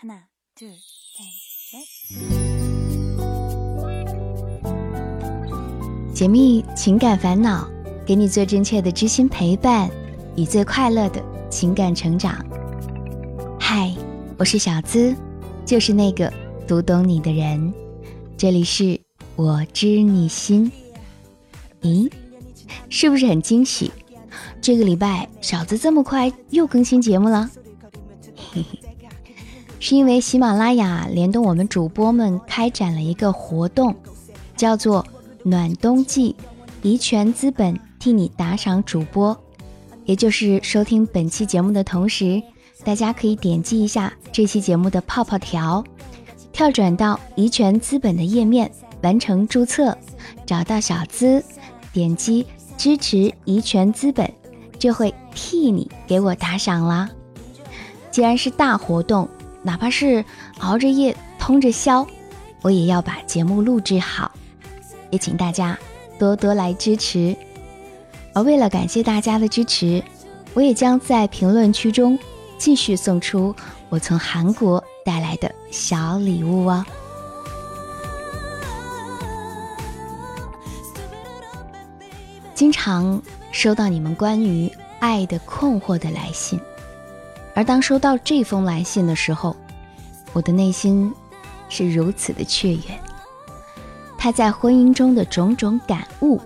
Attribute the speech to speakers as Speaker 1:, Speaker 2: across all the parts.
Speaker 1: 하나, 둘, 셋, 넷.
Speaker 2: 解密情感烦恼，给你最真切的知心陪伴与最快乐的情感成长。嗨，我是小资，就是那个读懂你的人。这里是我知你心。咦，是不是很惊喜？这个礼拜小资这么快又更新节目了？ 是因为喜马拉雅联动我们主播们开展了一个活动，叫做“暖冬季”，怡泉资本替你打赏主播，也就是收听本期节目的同时，大家可以点击一下这期节目的泡泡条，跳转到怡泉资本的页面，完成注册，找到小资，点击支持怡泉资本，就会替你给我打赏啦。既然是大活动。哪怕是熬着夜通着宵，我也要把节目录制好。也请大家多多来支持。而为了感谢大家的支持，我也将在评论区中继续送出我从韩国带来的小礼物哦。经常收到你们关于爱的困惑的来信。而当收到这封来信的时候，我的内心是如此的雀跃。他在婚姻中的种种感悟，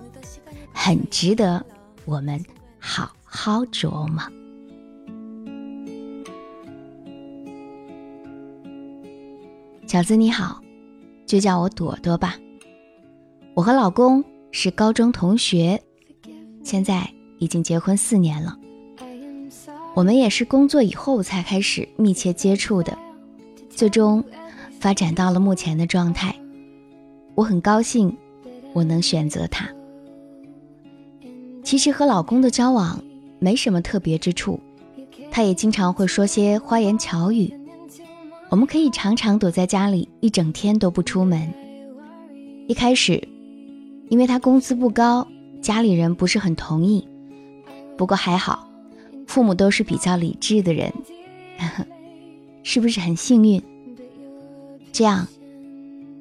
Speaker 2: 很值得我们好好琢磨。小子你好，就叫我朵朵吧。我和老公是高中同学，现在已经结婚四年了。我们也是工作以后才开始密切接触的，最终发展到了目前的状态。我很高兴我能选择他。其实和老公的交往没什么特别之处，他也经常会说些花言巧语。我们可以常常躲在家里一整天都不出门。一开始，因为他工资不高，家里人不是很同意。不过还好。父母都是比较理智的人，是不是很幸运？这样，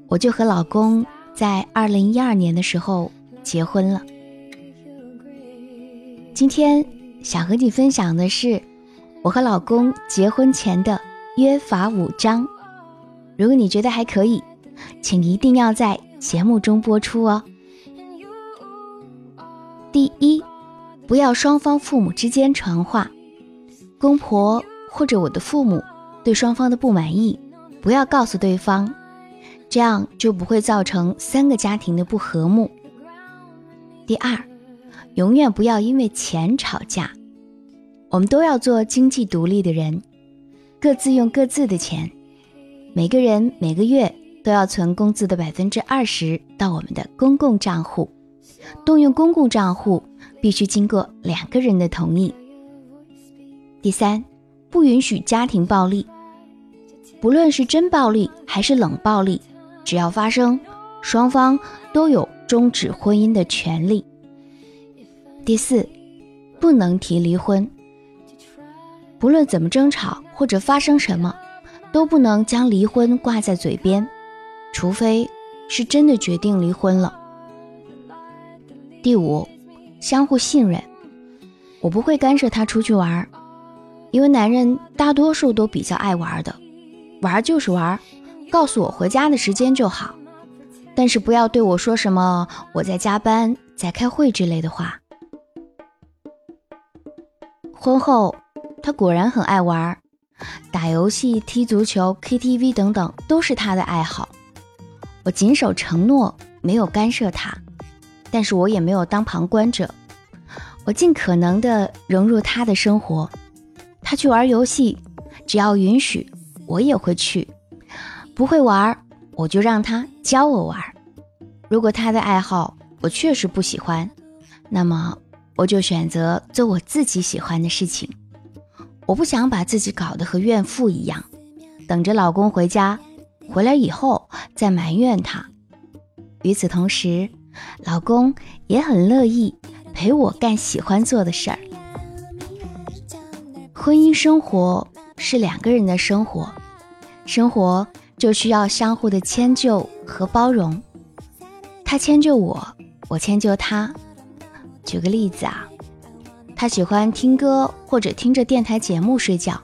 Speaker 2: 我就和老公在二零一二年的时候结婚了。今天想和你分享的是我和老公结婚前的约法五章。如果你觉得还可以，请一定要在节目中播出哦。第一。不要双方父母之间传话，公婆或者我的父母对双方的不满意，不要告诉对方，这样就不会造成三个家庭的不和睦。第二，永远不要因为钱吵架，我们都要做经济独立的人，各自用各自的钱，每个人每个月都要存工资的百分之二十到我们的公共账户，动用公共账户。必须经过两个人的同意。第三，不允许家庭暴力，不论是真暴力还是冷暴力，只要发生，双方都有终止婚姻的权利。第四，不能提离婚，不论怎么争吵或者发生什么，都不能将离婚挂在嘴边，除非是真的决定离婚了。第五。相互信任，我不会干涉他出去玩，因为男人大多数都比较爱玩的，玩就是玩，告诉我回家的时间就好，但是不要对我说什么我在加班、在开会之类的话。婚后，他果然很爱玩，打游戏、踢足球、KTV 等等都是他的爱好，我谨守承诺，没有干涉他。但是我也没有当旁观者，我尽可能的融入他的生活。他去玩游戏，只要允许，我也会去。不会玩，我就让他教我玩。如果他的爱好我确实不喜欢，那么我就选择做我自己喜欢的事情。我不想把自己搞得和怨妇一样，等着老公回家，回来以后再埋怨他。与此同时。老公也很乐意陪我干喜欢做的事儿。婚姻生活是两个人的生活，生活就需要相互的迁就和包容。他迁就我，我迁就他。举个例子啊，他喜欢听歌或者听着电台节目睡觉，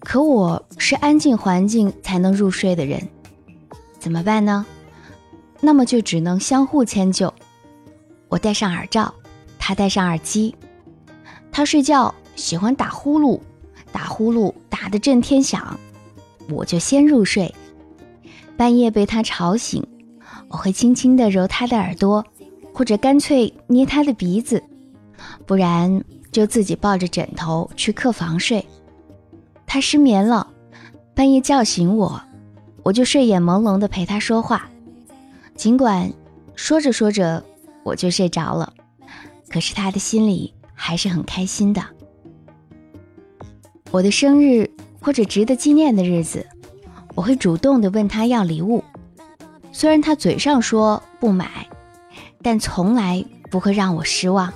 Speaker 2: 可我是安静环境才能入睡的人，怎么办呢？那么就只能相互迁就。我戴上耳罩，他戴上耳机。他睡觉喜欢打呼噜，打呼噜打得震天响，我就先入睡。半夜被他吵醒，我会轻轻地揉他的耳朵。或者干脆捏他的鼻子，不然就自己抱着枕头去客房睡。他失眠了，半夜叫醒我，我就睡眼朦胧的陪他说话。尽管说着说着我就睡着了，可是他的心里还是很开心的。我的生日或者值得纪念的日子，我会主动的问他要礼物，虽然他嘴上说不买。但从来不会让我失望。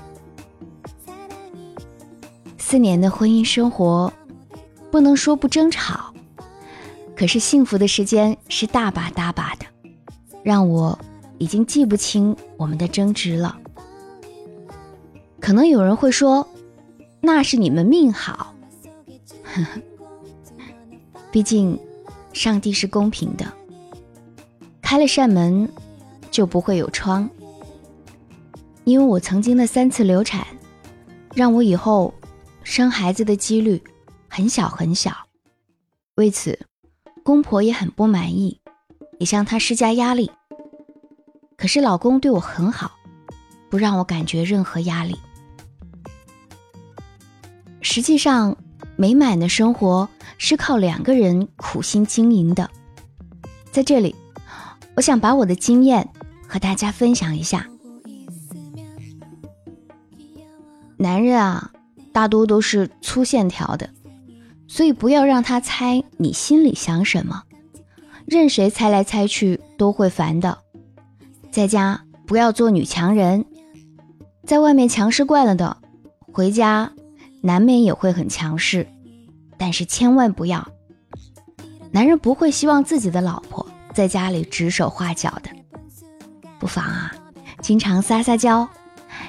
Speaker 2: 四年的婚姻生活，不能说不争吵，可是幸福的时间是大把大把的，让我已经记不清我们的争执了。可能有人会说，那是你们命好。毕竟，上帝是公平的，开了扇门，就不会有窗。因为我曾经的三次流产，让我以后生孩子的几率很小很小。为此，公婆也很不满意，也向他施加压力。可是老公对我很好，不让我感觉任何压力。实际上，美满的生活是靠两个人苦心经营的。在这里，我想把我的经验和大家分享一下。男人啊，大多都是粗线条的，所以不要让他猜你心里想什么，任谁猜来猜去都会烦的。在家不要做女强人，在外面强势惯了的，回家难免也会很强势，但是千万不要。男人不会希望自己的老婆在家里指手画脚的，不妨啊，经常撒撒娇。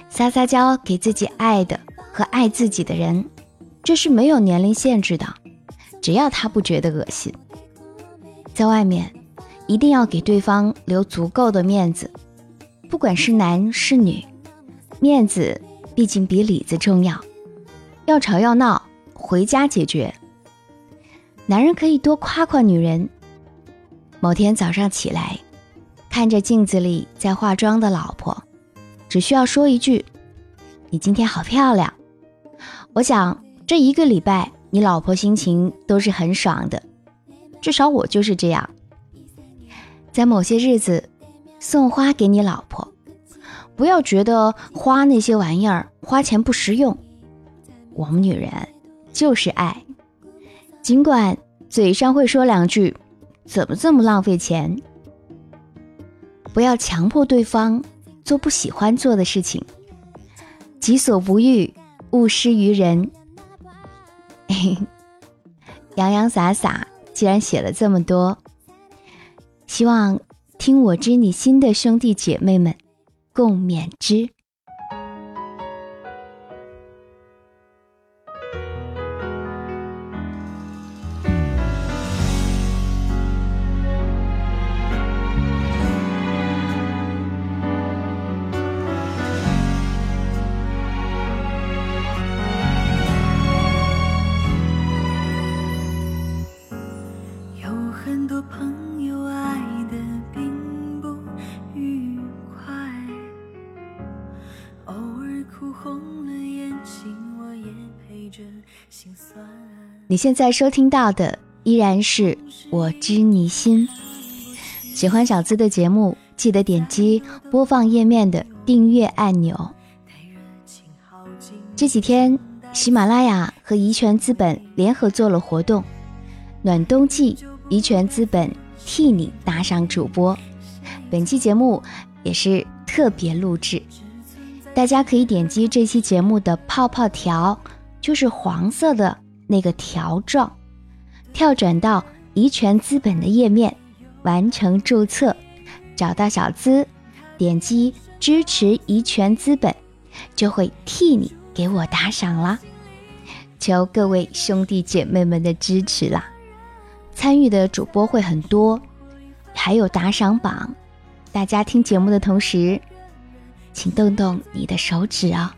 Speaker 2: 撒撒娇给自己爱的和爱自己的人，这是没有年龄限制的，只要他不觉得恶心。在外面，一定要给对方留足够的面子，不管是男是女，面子毕竟比里子重要。要吵要闹，回家解决。男人可以多夸夸女人。某天早上起来，看着镜子里在化妆的老婆。只需要说一句：“你今天好漂亮。”我想这一个礼拜你老婆心情都是很爽的，至少我就是这样。在某些日子，送花给你老婆，不要觉得花那些玩意儿花钱不实用。我们女人就是爱，尽管嘴上会说两句“怎么这么浪费钱”，不要强迫对方。做不喜欢做的事情，己所不欲，勿施于人。洋洋洒洒，既然写了这么多，希望听我知你心的兄弟姐妹们共勉之。
Speaker 1: 很多朋友
Speaker 3: 爱
Speaker 1: 的并不愉快，偶尔哭红了眼睛，我也陪着心酸
Speaker 2: 你现在收听到的依然是我知你心。喜欢小资的节目，记得点击播放页面的订阅按钮。这几天，喜马拉雅和怡泉资本联合做了活动，暖冬季，怡泉资本替你打赏主播。本期节目也是特别录制，大家可以点击这期节目的泡泡条，就是黄色的。那个条状，跳转到宜泉资本的页面，完成注册，找到小资，点击支持宜泉资本，就会替你给我打赏啦。求各位兄弟姐妹们的支持啦！参与的主播会很多，还有打赏榜，大家听节目的同时，请动动你的手指啊！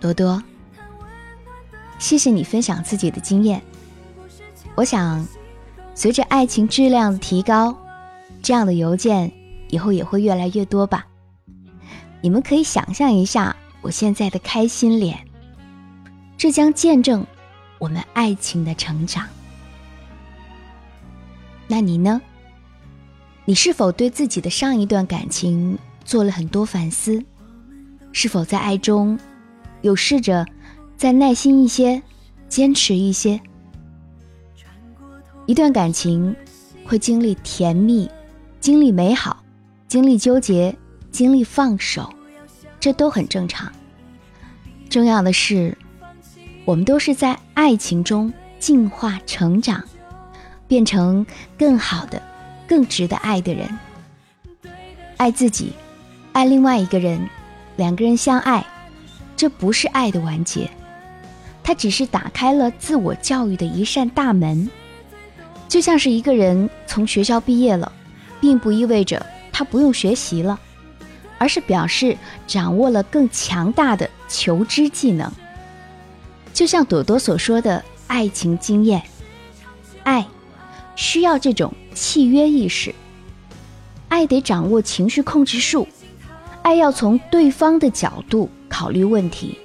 Speaker 2: 多多，谢谢你分享自己的经验。我想，随着爱情质量的提高，这样的邮件以后也会越来越多吧。你们可以想象一下我现在的开心脸，这将见证我们爱情的成长。那你呢？你是否对自己的上一段感情做了很多反思？是否在爱中？有试着再耐心一些，坚持一些。一段感情会经历甜蜜，经历美好，经历纠结，经历放手，这都很正常。重要的是，我们都是在爱情中进化成长，变成更好的、更值得爱的人。爱自己，爱另外一个人，两个人相爱。这不是爱的完结，它只是打开了自我教育的一扇大门。就像是一个人从学校毕业了，并不意味着他不用学习了，而是表示掌握了更强大的求知技能。就像朵朵所说的爱情经验，爱需要这种契约意识，爱得掌握情绪控制术，爱要从对方的角度。考虑问题，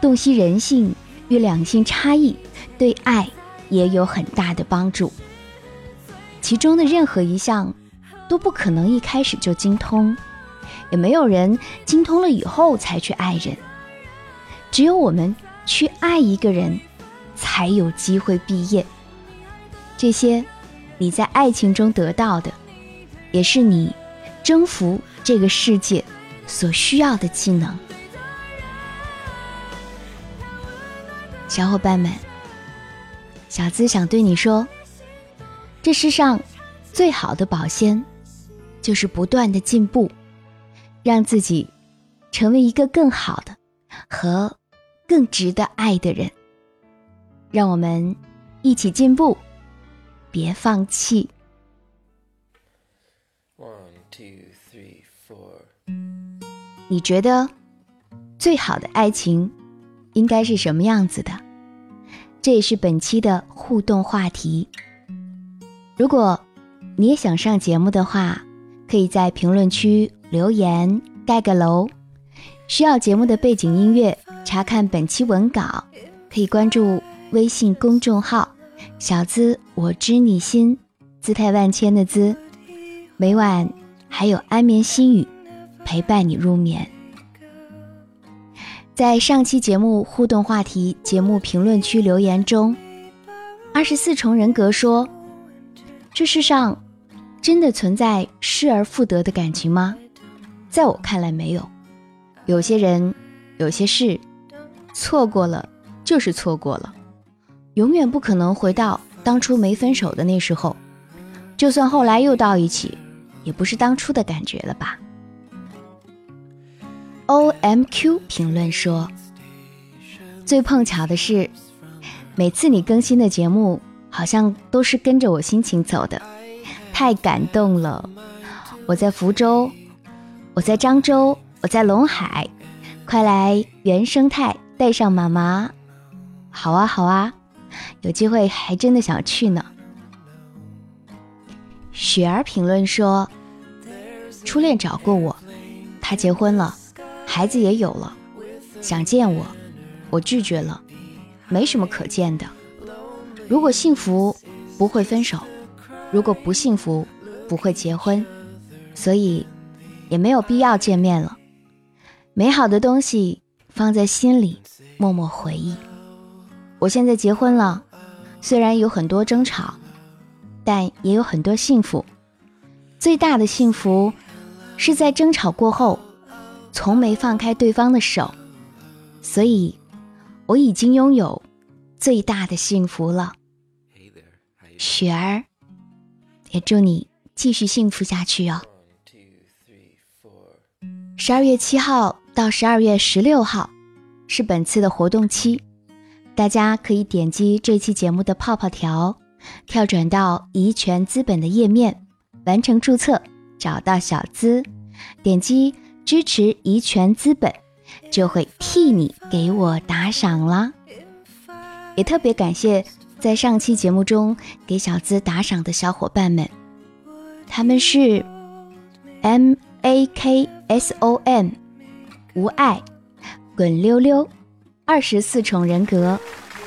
Speaker 2: 洞悉人性与两性差异，对爱也有很大的帮助。其中的任何一项都不可能一开始就精通，也没有人精通了以后才去爱人。只有我们去爱一个人，才有机会毕业。这些你在爱情中得到的，也是你征服这个世界所需要的技能。小伙伴们，小资想对你说：这世上最好的保鲜，就是不断的进步，让自己成为一个更好的和更值得爱的人。让我们一起进步，别放弃。One two three four。你觉得最好的爱情？应该是什么样子的？这也是本期的互动话题。如果你也想上节目的话，可以在评论区留言盖个楼。需要节目的背景音乐，查看本期文稿，可以关注微信公众号“小资我知你心”，姿态万千的姿。每晚还有安眠心语陪伴你入眠。在上期节目互动话题节目评论区留言中，二十四重人格说：“这世上真的存在失而复得的感情吗？在我看来，没有。有些人，有些事，错过了就是错过了，永远不可能回到当初没分手的那时候。就算后来又到一起，也不是当初的感觉了吧。” O M Q 评论说：“最碰巧的是，每次你更新的节目，好像都是跟着我心情走的，太感动了。我在福州，我在漳州，我在龙海，快来原生态带上妈妈。好啊，好啊，有机会还真的想去呢。”雪儿评论说：“初恋找过我，他结婚了。”孩子也有了，想见我，我拒绝了，没什么可见的。如果幸福不会分手，如果不幸福不会结婚，所以也没有必要见面了。美好的东西放在心里，默默回忆。我现在结婚了，虽然有很多争吵，但也有很多幸福。最大的幸福是在争吵过后。从没放开对方的手，所以我已经拥有最大的幸福了。雪儿，也祝你继续幸福下去哦。十二月七号到十二月十六号是本次的活动期，大家可以点击这期节目的泡泡条，跳转到怡泉资本的页面，完成注册，找到小资，点击支持怡泉资本，就会替你给我打赏啦。也特别感谢在上期节目中给小资打赏的小伙伴们，他们是 M A K。S O M，无爱，滚溜溜，二十四重人格，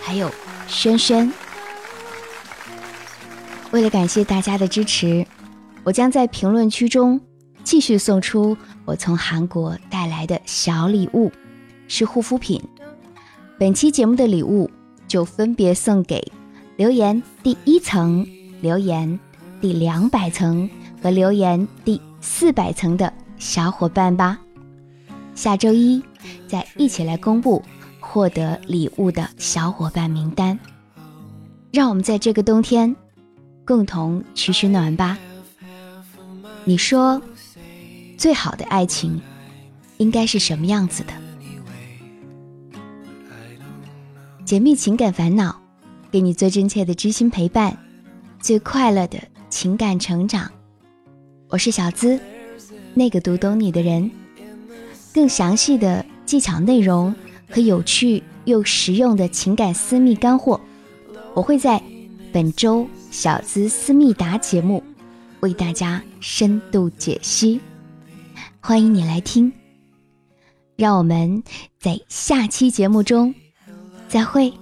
Speaker 2: 还有轩轩。为了感谢大家的支持，我将在评论区中继续送出我从韩国带来的小礼物，是护肤品。本期节目的礼物就分别送给留言第一层、留言第两百层和留言第四百层的。小伙伴吧，下周一再一起来公布获得礼物的小伙伴名单。让我们在这个冬天共同取取暖吧。你说，最好的爱情应该是什么样子的？解密情感烦恼，给你最真切的知心陪伴，最快乐的情感成长。我是小资。那个读懂你的人，更详细的技巧内容和有趣又实用的情感私密干货，我会在本周小资思密达节目为大家深度解析，欢迎你来听。让我们在下期节目中再会。